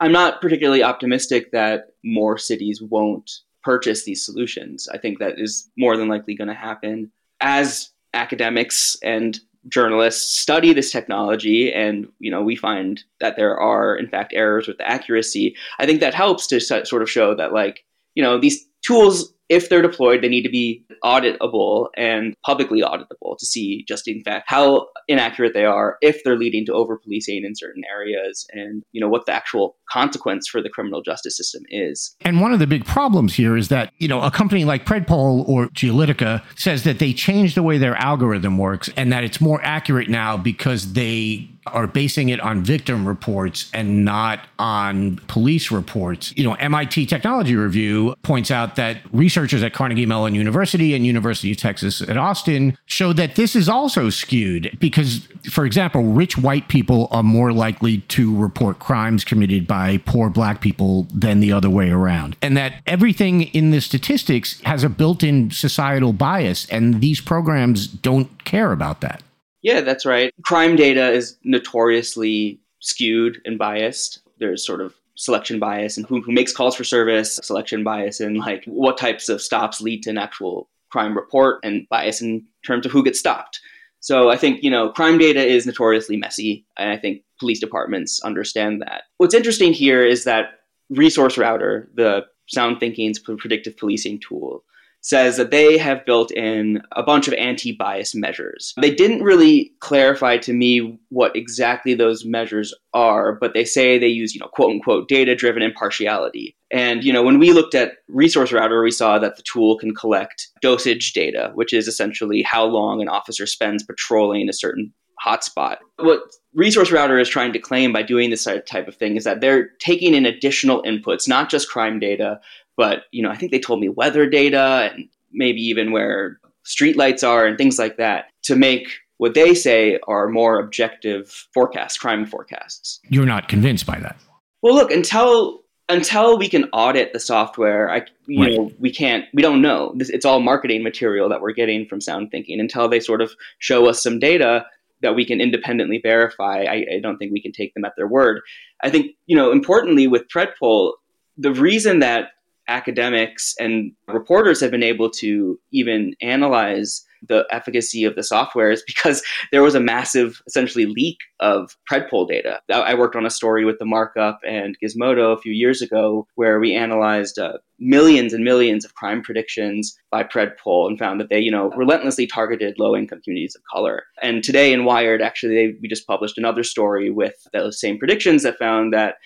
I'm not particularly optimistic that more cities won't purchase these solutions. I think that is more than likely going to happen. As academics and journalists study this technology and you know we find that there are in fact errors with the accuracy i think that helps to sort of show that like you know these tools if they're deployed, they need to be auditable and publicly auditable to see just in fact how inaccurate they are, if they're leading to over policing in certain areas, and you know what the actual consequence for the criminal justice system is. And one of the big problems here is that you know a company like Predpol or Geolitica says that they changed the way their algorithm works and that it's more accurate now because they are basing it on victim reports and not on police reports. You know, MIT Technology Review points out that researchers at Carnegie Mellon University and University of Texas at Austin showed that this is also skewed because, for example, rich white people are more likely to report crimes committed by poor black people than the other way around. And that everything in the statistics has a built in societal bias, and these programs don't care about that. Yeah, that's right. Crime data is notoriously skewed and biased. There's sort of selection bias and who, who makes calls for service, selection bias, and like what types of stops lead to an actual crime report, and bias in terms of who gets stopped. So I think, you know, crime data is notoriously messy, and I think police departments understand that. What's interesting here is that Resource Router, the Sound Thinking's predictive policing tool, says that they have built in a bunch of anti bias measures. They didn't really clarify to me what exactly those measures are, but they say they use, you know, quote unquote, data driven impartiality. And, you know, when we looked at Resource Router, we saw that the tool can collect dosage data, which is essentially how long an officer spends patrolling a certain hotspot. What Resource Router is trying to claim by doing this type of thing is that they're taking in additional inputs, not just crime data, but you know, I think they told me weather data and maybe even where streetlights are and things like that to make what they say are more objective forecasts, crime forecasts. You're not convinced by that. Well, look, until until we can audit the software, I you Right. know we can't we don't know. This, it's all marketing material that we're getting from Sound Thinking. Until they sort of show us some data that we can independently verify, I, I don't think we can take them at their word. I think you know importantly with Predpol, the reason that academics and reporters have been able to even analyze the efficacy of the software is because there was a massive, essentially, leak of Predpol data. I worked on a story with the Markup and Gizmodo a few years ago where we analyzed uh, millions and millions of crime predictions by Predpol and found that they, you know, relentlessly targeted low-income communities of color. And today in Wired, actually, they, we just published another story with those same predictions that found that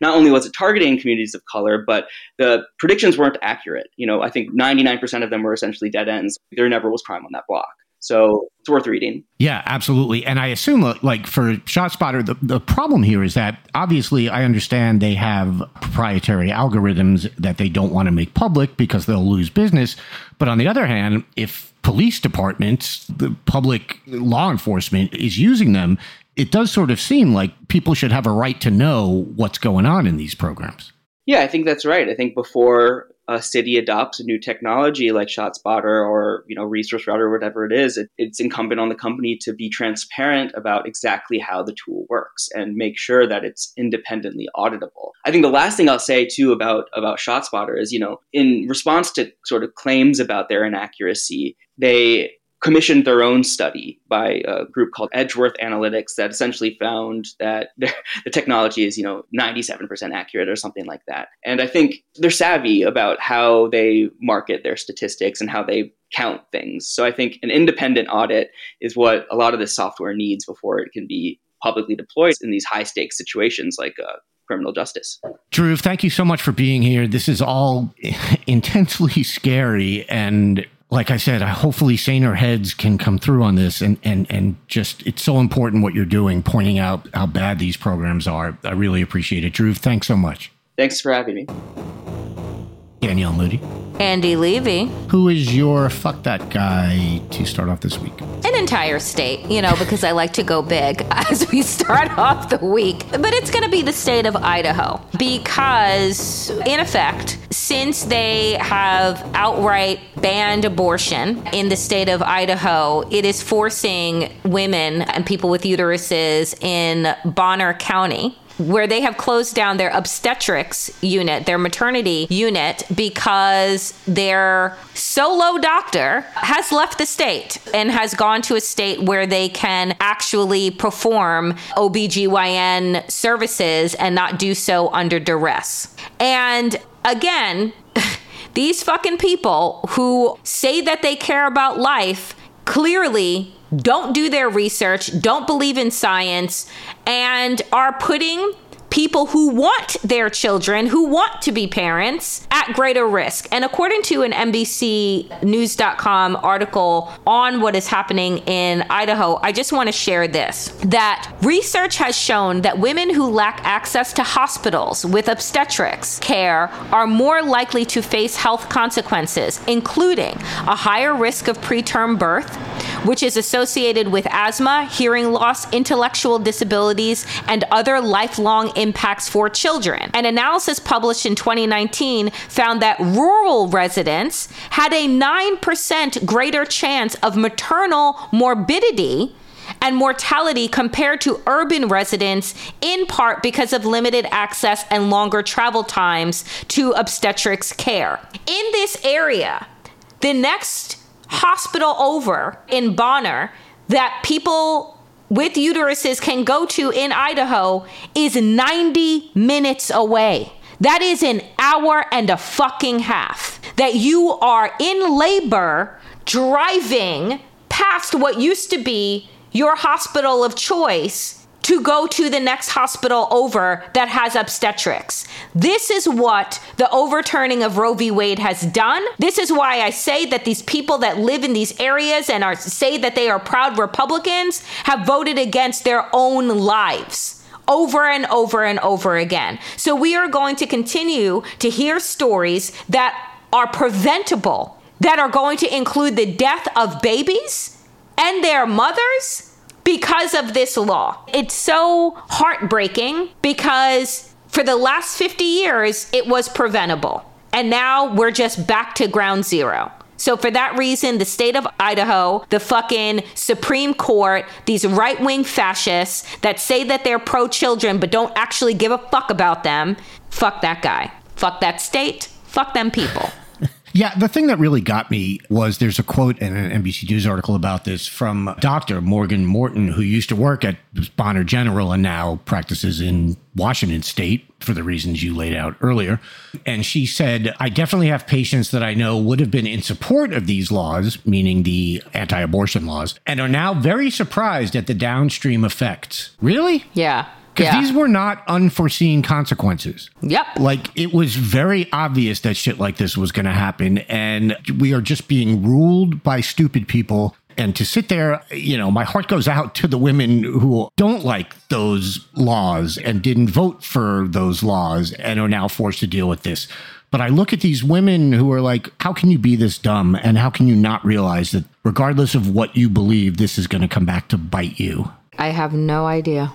not only was it targeting communities of color, but the predictions weren't accurate. You know, I think 99% of them were essentially dead ends. There never was crime on that block. So it's worth reading. Yeah, absolutely. And I assume, uh, like for ShotSpotter, the, the problem here is that obviously I understand they have proprietary algorithms that they don't want to make public because they'll lose business. But on the other hand, if police departments, the public law enforcement is using them, it does sort of seem like people should have a right to know what's going on in these programs. Yeah, I think that's right. I think before a city adopts a new technology like ShotSpotter or you know Resource Router or whatever it is, it, it's incumbent on the company to be transparent about exactly how the tool works and make sure that it's independently auditable. I think the last thing I'll say too about about ShotSpotter is you know in response to sort of claims about their inaccuracy, they commissioned their own study by a group called Edgeworth Analytics that essentially found that [LAUGHS] the technology is, you know, 97% accurate or something like that. And I think they're savvy about how they market their statistics and how they count things. So I think an independent audit is what a lot of this software needs before it can be publicly deployed in these high stakes situations like uh, criminal justice. Drew, thank you so much for being here. This is all [LAUGHS] intensely scary and like I said, I hopefully saner heads can come through on this and, and, and just it's so important what you're doing, pointing out how bad these programs are. I really appreciate it. Drew, thanks so much. Thanks for having me. Danielle Moody. Andy Levy. Who is your fuck that guy to start off this week? An entire state, you know, because I like to go big [LAUGHS] as we start off the week. But it's going to be the state of Idaho because, in effect, since they have outright banned abortion in the state of Idaho, it is forcing women and people with uteruses in Bonner County where they have closed down their obstetrics unit, their maternity unit, because their solo doctor has left the state and has gone to a state where they can actually perform OBGYN services and not do so under duress. And again, [LAUGHS] these fucking people who say that they care about life clearly don't do their research, don't believe in science, and are putting people who want their children, who want to be parents, at greater risk. And according to an NBCNews.com article on what is happening in Idaho, I just want to share this that research has shown that women who lack access to hospitals with obstetrics care are more likely to face health consequences, including a higher risk of preterm birth, which is associated with asthma, hearing loss, intellectual disabilities, and other lifelong impacts for children. An analysis published in 2019 found that rural residents had a 9% greater chance of maternal morbidity and mortality compared to urban residents, in part because of limited access and longer travel times to obstetrics care. In this area, the next hospital over in Bonner that people with uteruses can go to in Idaho is 90 minutes away. That is an hour and a fucking half that you are in labor driving past what used to be your hospital of choice to go to the next hospital over that has obstetrics. This is what the overturning of Roe v. Wade has done. This is why I say that these people that live in these areas and are say that they are proud Republicans have voted against their own lives over and over and over again. So we are going to continue to hear stories that are preventable, that are going to include the death of babies and their mothers because of this law. It's so heartbreaking because for the last 50 years, it was preventable. And now we're just back to ground zero. So, for that reason, the state of Idaho, the fucking Supreme Court, these right wing fascists that say that they're pro children but don't actually give a fuck about them, fuck that guy. Fuck that state. Fuck them people. Yeah, the thing that really got me was there's a quote in an NBC News article about this from Dr. Morgan Morton, who used to work at Bonner General and now practices in Washington State for the reasons you laid out earlier. And she said, I definitely have patients that I know would have been in support of these laws, meaning the anti abortion laws, and are now very surprised at the downstream effects. Really? Yeah. Because Yeah. these were not unforeseen consequences. Yep. Like it was very obvious that shit like this was going to happen. And we are just being ruled by stupid people. And to sit there, you know, my heart goes out to the women who don't like those laws and didn't vote for those laws and are now forced to deal with this. But I look at these women who are like, how can you be this dumb? And how can you not realize that regardless of what you believe, this is going to come back to bite you? I have no idea.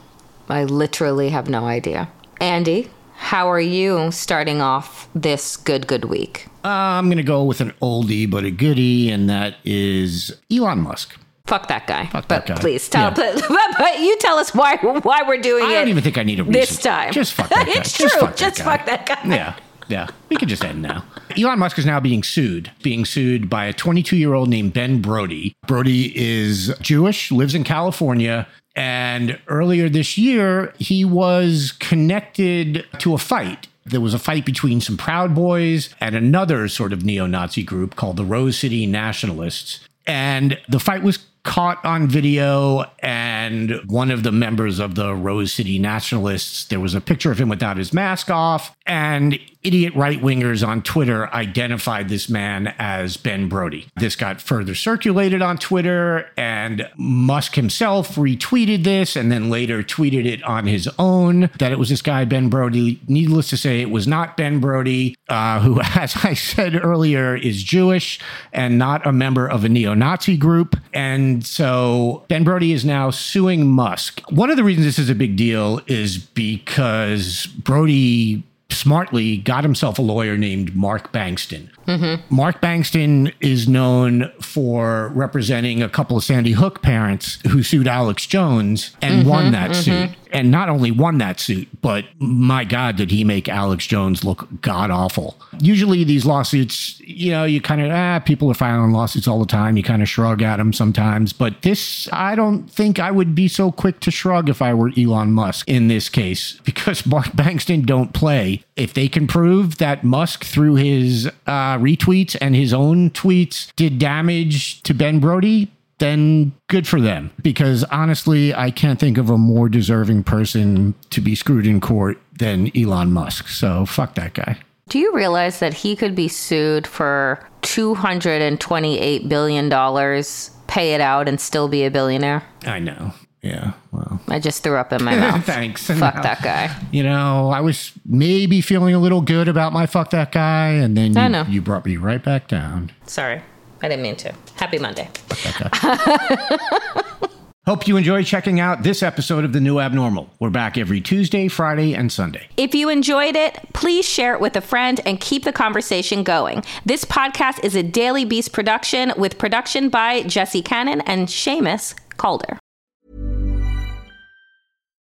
I literally have no idea. Andy, how are you starting off this good, good week? Uh, I'm going to go with an oldie but a goodie, and that is Elon Musk. Fuck that guy. Fuck but that guy. please tell, Yeah. [LAUGHS] but, but you tell us why why we're doing I it. I don't even think I need a reason. this time. Just fuck that [LAUGHS] guy. it's true. Just fuck that Just guy. fuck that guy. Yeah, yeah. We could just end now. Elon Musk is now being sued, being sued by a 22 year old named Ben Brody. Brody is Jewish, lives in California. And earlier this year, he was connected to a fight. There was a fight between some Proud Boys and another sort of neo Nazi group called the Rose City Nationalists. And the fight was caught on video and one of the members of the Rose City Nationalists there was a picture of him without his mask off and idiot right-wingers on Twitter identified this man as Ben Brody. This got further circulated on Twitter and Musk himself retweeted this and then later tweeted it on his own that it was this guy Ben Brody. Needless to say it was not Ben Brody uh, who [LAUGHS] as I said earlier is Jewish and not a member of a neo-Nazi group and so Ben Brody is now suing Musk. One of the reasons this is a big deal is because Brody smartly got himself a lawyer named Mark Bankston. Mm-hmm. Mark Bankston is known for representing a couple of Sandy Hook parents who sued Alex Jones and won mm-hmm, that mm-hmm. suit. And not only won that suit, but my God, did he make Alex Jones look god awful. Usually, these lawsuits, you know, you kind of, ah, people are filing lawsuits all the time. You kind of shrug at them sometimes. But this, I don't think I would be so quick to shrug if I were Elon Musk in this case, [LAUGHS] because Mark Bankston don't play. If they can prove that Musk, through his uh, retweets and his own tweets, did damage to Ben Brody, then good for them. Because honestly, I can't think of a more deserving person to be screwed in court than Elon Musk. So fuck that guy. Do you realize that he could be sued for $228 billion, pay it out, and still be a billionaire? I know. Yeah. Well, I just threw up in my [LAUGHS] mouth. thanks. Fuck No. that guy. You know, I was maybe feeling a little good about my fuck that guy, and then I you, know. you brought me right back down. Sorry. I didn't mean to. Happy Monday. [LAUGHS] Hope you enjoy checking out this episode of The New Abnormal. We're back every Tuesday, Friday, and Sunday. If you enjoyed it, please share it with a friend and keep the conversation going. This podcast is a Daily Beast production with production by Jesse Cannon and Seamus Calder.